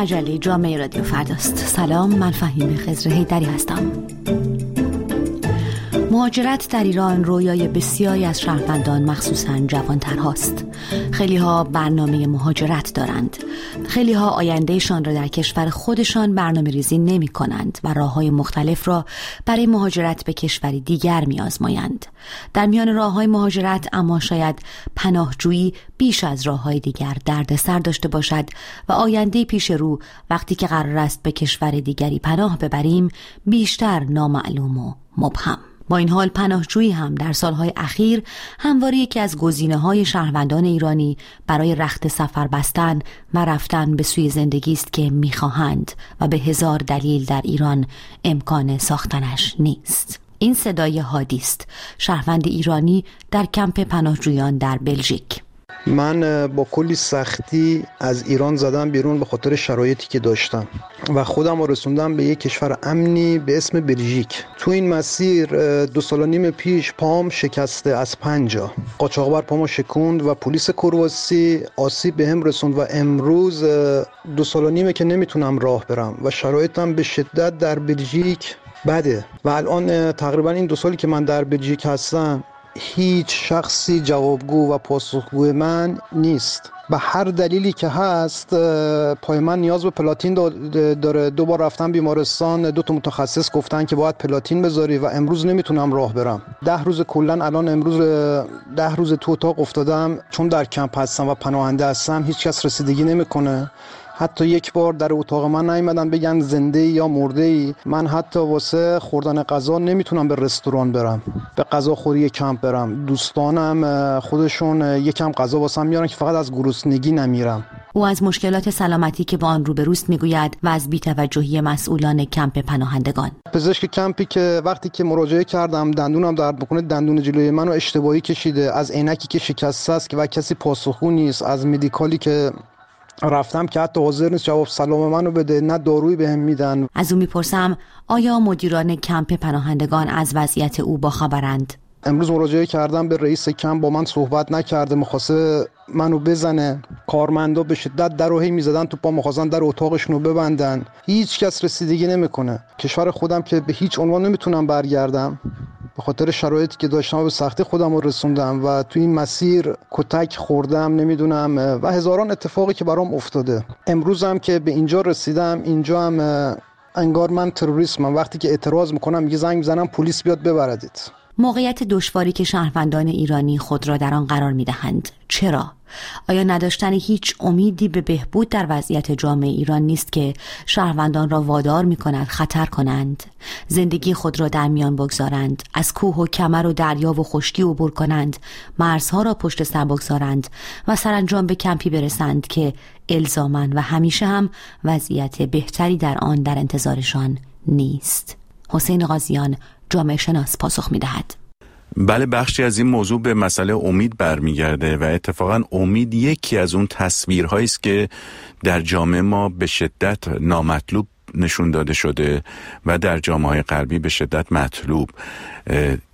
مجله جامعه رادیو فرداست. سلام من فهیم خزر هیدری هستم. مهاجرت در ایران رویای بسیاری از شهروندان مخصوصا جوانترهاست. خیلی ها برنامه مهاجرت دارند. خیلی ها آیندهشان را در کشور خودشان برنامه ریزی نمی کنند و راه های مختلف را برای مهاجرت به کشوری دیگر می آزمایند. در میان راه های مهاجرت اما شاید پناهجویی بیش از راه های دیگر دردسر داشته باشد و آینده پیش رو وقتی که قرار است به کشور دیگری پناه ببریم بیشتر نامعلوم و مبهم. با این حال پناهجویی هم در سالهای اخیر همواره یکی از گزینه های شهروندان ایرانی برای رخت سفر بستن و رفتن به سوی زندگی است که می‌خواهند و به هزار دلیل در ایران امکان ساختنش نیست. این صدای هادی است. شهروند ایرانی در کمپ پناهجویان در بلژیک. من با کلی سختی از ایران زدم بیرون به خاطر شرایطی که داشتم و خودم رو رسوندم به یک کشور امنی به اسم بلژیک. تو این مسیر دو سال نیم پیش پام شکسته از پنجا. قاچاقبر پامو شکوند و پلیس کرواسی آسیب به هم رسوند و امروز دو سال نیمه که نمی‌تونم راه برم و شرایطم به شدت در بلژیک بده. و الان تقریبا این دو سالی که من در بلژیک هستم هیچ شخصی جوابگو و پاسخگو من نیست. به هر دلیلی که هست پای من نیاز به پلاتین داره. دو بار رفتم بیمارستان دو تا متخصص گفتن که باید پلاتین بذاری و امروز نمی‌تونم راه برم. ده روز کلا الان امروز ده روز تو اتاق افتادم. چون در کمپ هستم و پناهنده هستم هیچ کس رسیدگی نمی‌کنه. حتی یک بار در اتاق من نیومدن بگن زنده یا مرده ای. من حتی واسه خوردن غذا نمی‌تونم به رستوران برم به غذا خوری کمپ برم. دوستانم خودشون یکم غذا واسم میارن که فقط از گرسنگی نمیرم. او از مشکلات سلامتی که با آن روبروست می‌گوید و از بیتوجهی مسئولان کمپ پناهندگان. پزشک کمپی که وقتی که مراجعه کردم دندونم درد بکنه دندون جلوی منو اشتباهی کشیده از عینکی که شکسته است که و کسی پاسخگو نیست از مدیکالی که رفتم که حتی حاضر نیست جواب سلام منو بده نه دارویی بهم میدن. از او می‌پرسم آیا مدیران کمپ پناهندگان از وضعیت او باخبرند امروز مراجعه کردم به رئیس کمپ با من صحبت نکرده می‌خواسته منو بزنه. کارمندا به شدت در هی می‌زدن تو پا می‌خواستن در اتاقشونو ببندن. هیچ کس رسیدگی نمی‌کنه. کشور خودم که به هیچ عنوان نمی‌تونم برگردم. به خاطر شرایطی که داشتم به سختی خودم رو رسوندم و تو این مسیر کتک خوردم نمی‌دونم و هزاران اتفاقی که برام افتاده. امروز هم که به اینجا رسیدم اینجا هم انگار من تروریسمم وقتی که اعتراض می‌کنم میگه زنگ می‌زنم پلیس بیاد ببردید. موقعیت دشواری که شهروندان ایرانی خود را در آن قرار می دهند. چرا؟ آیا نداشتن هیچ امیدی به بهبود در وضعیت جامعه ایران نیست که شهروندان را وادار می کند خطر کنند زندگی خود را در میان بگذارند از کوه و کمر و دریا و خشکی عبور کنند مرزها را پشت سر بگذارند و سرانجام به کمپی برسند که الزامن و همیشه هم وضعیت بهتری در آن در انتظارشان نیست حسین غازیان جامعه شناس پاسخ می دهد. بله بخشی از این موضوع به مسئله امید برمیگرده و اتفاقا امید یکی از اون تصویرهایی است که در جامعه ما به شدت نامطلوب نشون داده شده و در جامعه غربی به شدت مطلوب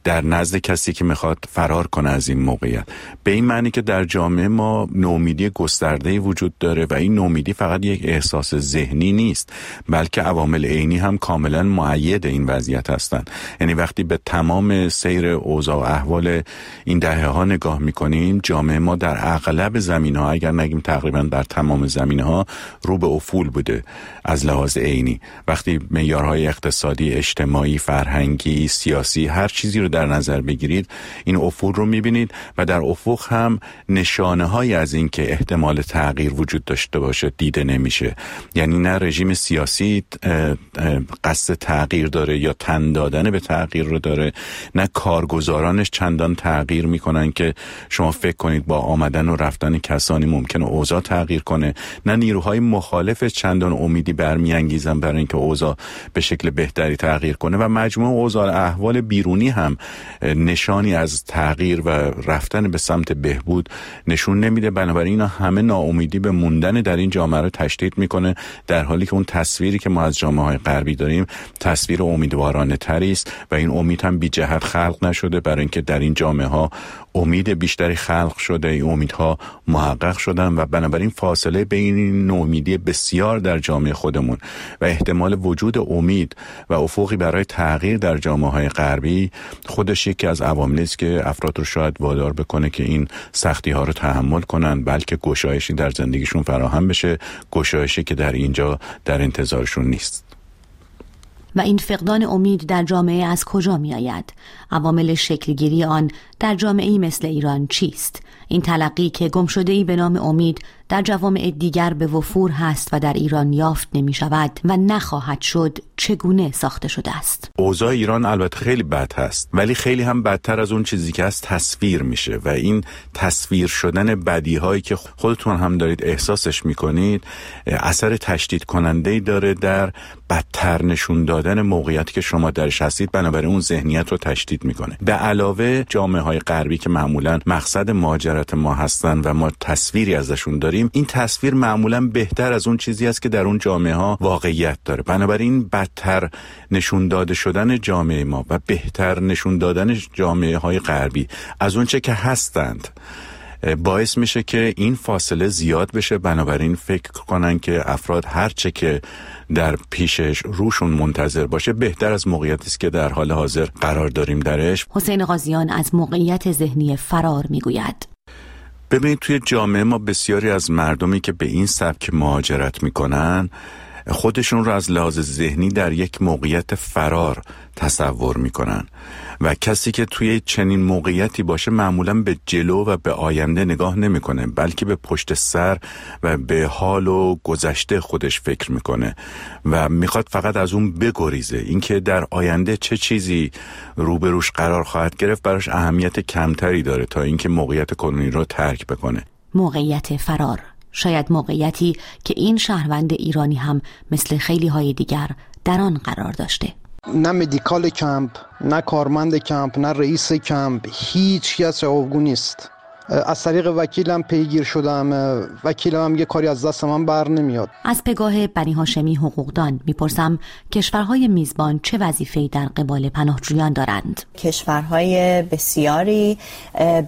در نزد کسی که می‌خواد فرار کنه از این موقعیت. به این معنی که در جامعه ما نومیدی گسترده وجود داره و این نومیدی فقط یک احساس ذهنی نیست بلکه عوامل عینی هم کاملا معید این وضعیت هستند. یعنی وقتی به تمام سیر اوضاع و احوال این دهه ها نگاه می‌کنیم جامعه ما در اغلب زمین ها اگر نگیم تقریبا در تمام زمین ها رو به افول بوده از لحاظ عینی. وقتی معیارهای اقتصادی اجتماعی فرهنگی سیاسی هر چیزی رو در نظر بگیرید این افول رو می‌بینید و در افق هم نشانه های از این که احتمال تغییر وجود داشته باشه دیده نمیشه. یعنی نه رژیم سیاسی قصد تغییر داره یا تن دادن به تغییر رو داره نه کارگزارانش چندان تغییر می‌کنن که شما فکر کنید با آمدن و رفتن کسانی ممکنه اوضاع تغییر کنه. نه نیروهای مخالف چندان امیدی برمیانگیزن برای اینکه اوضاع به شکل بهتری تغییر کنه و مجموع اوضاع احوال بیرونی هم نشانی از تغییر و رفتن به سمت بهبود نشون نمیده. بنابراین اینا همه ناامیدی به موندن در این جامعه رو تشدید می‌کنه در حالی که اون تصویری که ما از جامعه های غربی داریم تصویر امیدوارانه تری است و این امید هم بی جهت خلق نشده. برای اینکه در این جامعه ها امید بیشتری خلق شده این امیدها محقق شدن و بنابراین فاصله بین این نومیدی بسیار در جامعه خودمون و احتمال وجود امید و افقی برای تغییر در جامعه های غربی خودش یکی از عواملی است که افراد رو شاید وادار بکنه که این سختی ها رو تحمل کنن بلکه گشایشی در زندگیشون فراهم بشه گشایشی که در اینجا در انتظارشون نیست و این فقدان امید در جامعه از کجا می آید؟ عوامل شکلگیری آن در جامعه مثل ایران چیست؟ این تلقی که گم شده ای به نام امید در جوامع دیگر به وفور هست و در ایران یافت نمی شود و نخواهد شد چگونه ساخته شده است اوضاع ایران البته خیلی بد هست ولی خیلی هم بدتر از اون چیزی که از تصویر میشه و این تصویر شدن بدی هایی که خودتون هم دارید احساسش می‌کنید اثر تشدید کننده ای داره در بدتر نشون دادن موقعیتی که شما درش هستید بنابراین اون ذهنیت رو تشدید می‌کنه به علاوه جامعه های غربی که معمولا مقصد مهاجرت ما هستن و ما تصویری ازشون داریم این تصویر معمولا بهتر از اون چیزی است که در اون جامعه ها واقعیت داره. بنابراین بدتر نشون داده شدن جامعه ما و بهتر نشون دادن جامعه های غربی از اونچه که هستند. باعث میشه که این فاصله زیاد بشه بنابراین فکر کنن که افراد هرچه که در پیشش روشون منتظر باشه بهتر از موقعیتی است که در حال حاضر قرار داریم درش. حسین غازیان از موقعیت ذهنی فرار می‌گوید. ببینید توی جامعه ما بسیاری از مردمی که به این سبک مهاجرت می‌کنن خودشون رو از لحاظ ذهنی در یک موقعیت فرار تصور می‌کنن. و کسی که توی چنین موقعیتی باشه معمولا به جلو و به آینده نگاه نمی‌کنه بلکه به پشت سر و به حال و گذشته خودش فکر می‌کنه و می‌خواد فقط از اون بگریزه. اینکه در آینده چه چیزی روبروش قرار خواهد گرفت براش اهمیت کمتری داره تا اینکه موقعیت کنونی رو ترک بکنه. موقعیت فرار. شاید موقعیتی که این شهروند ایرانی هم مثل خیلی های دیگر در آن قرار داشته. نه مدیکال کمپ نه کارمند کمپ نه رئیس کمپ هیچ کس جوابگو نیست. از طریق وکیلم پیگیر شدم وکیلم هم یه کاری از دست من بر نمیاد. از پگاه بنی هاشمی حقوقدان می‌پرسم کشورهای میزبان چه وظیفه‌ای در قبال پناهجویان دارند؟ کشورهای بسیاری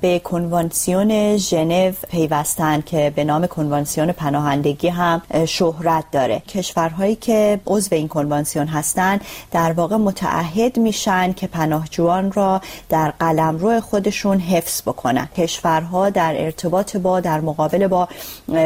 به کنوانسیون ژنو پیوستند که به نام کنوانسیون پناهندگی هم شهرت داره. کشورهایی که عضو این کنوانسیون هستند در واقع متعهد میشن که پناهجویان را در قلمرو خودشون حفظ بکنن. کشور ها در ارتباط با در مقابل با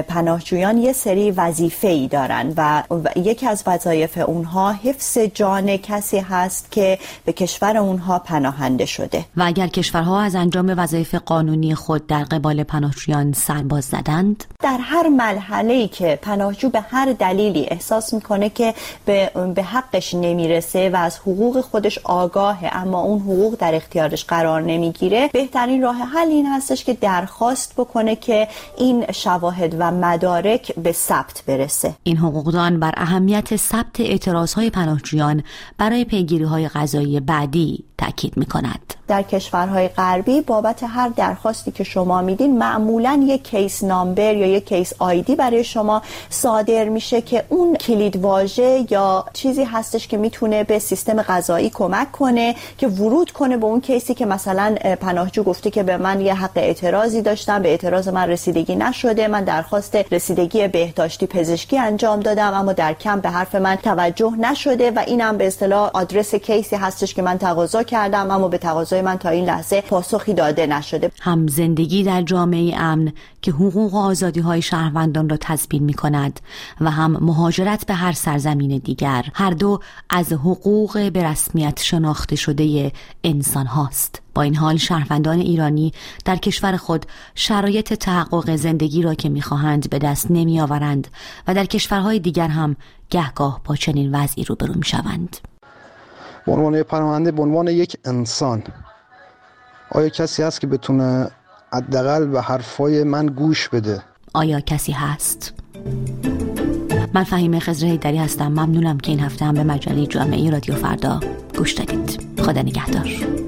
پناهجویان یه سری وظیفه ای دارن و یکی از وظایف اونها حفظ جان کسی هست که به کشور اونها پناهنده شده. و اگر کشورها از انجام وظایف قانونی خود در قبال پناهجویان سرباز زدند؟ در هر مرحله ای که پناهجو به هر دلیلی احساس می‌کنه که به, به حقش نمی‌رسه و از حقوق خودش آگاهه اما اون حقوق در اختیارش قرار نمی‌گیره بهترین راه حل این هستش که درخواست بکنه که این شواهد و مدارک به ثبت برسه این حقوقدان بر اهمیت ثبت اعتراضهای پناهجویان برای پیگیری های قضایی بعدی تاکید می کند. در کشورهای غربی بابت هر درخواستی که شما میدین معمولا یک case number یا یک case ID برای شما صادر میشه که اون کلید واژه یا چیزی هستش که می‌تونه به سیستم قضایی کمک کنه که ورود کنه به اون case ی که مثلا پناهجو گفته که به من یه حق اعتراضی داشتم به اعتراض من رسیدگی نشده من درخواست رسیدگی بهداشتی پزشکی انجام دادم اما در کمپ به حرف من توجه نشده و اینم به اصطلاح آدرس case ی هستش که من تقاضا کردم اما به تقاضای من تا این لحظه پاسخی داده نشده. هم زندگی در جامعه امن که حقوق و آزادی های شهروندان را تضمین می کند و هم مهاجرت به هر سرزمین دیگر. هر دو از حقوق به رسمیت شناخته شده انسان هاست با این حال شهروندان ایرانی در کشور خود شرایط تحقق زندگی را که می‌خواهند به دست نمی آورند و در کشورهای دیگر هم گهگاه با چنین وضعی روبرو می شوند. به عنوان پناهنده به عنوان یک انسان آیا کسی هست که بتونه حداقل به حرفای من گوش بده؟ آیا کسی هست؟ من فهیم خزر دری هستم. ممنونم که این هفته هم به مجله جامعه رادیو فردا گوش دادید. خدا نگهدار.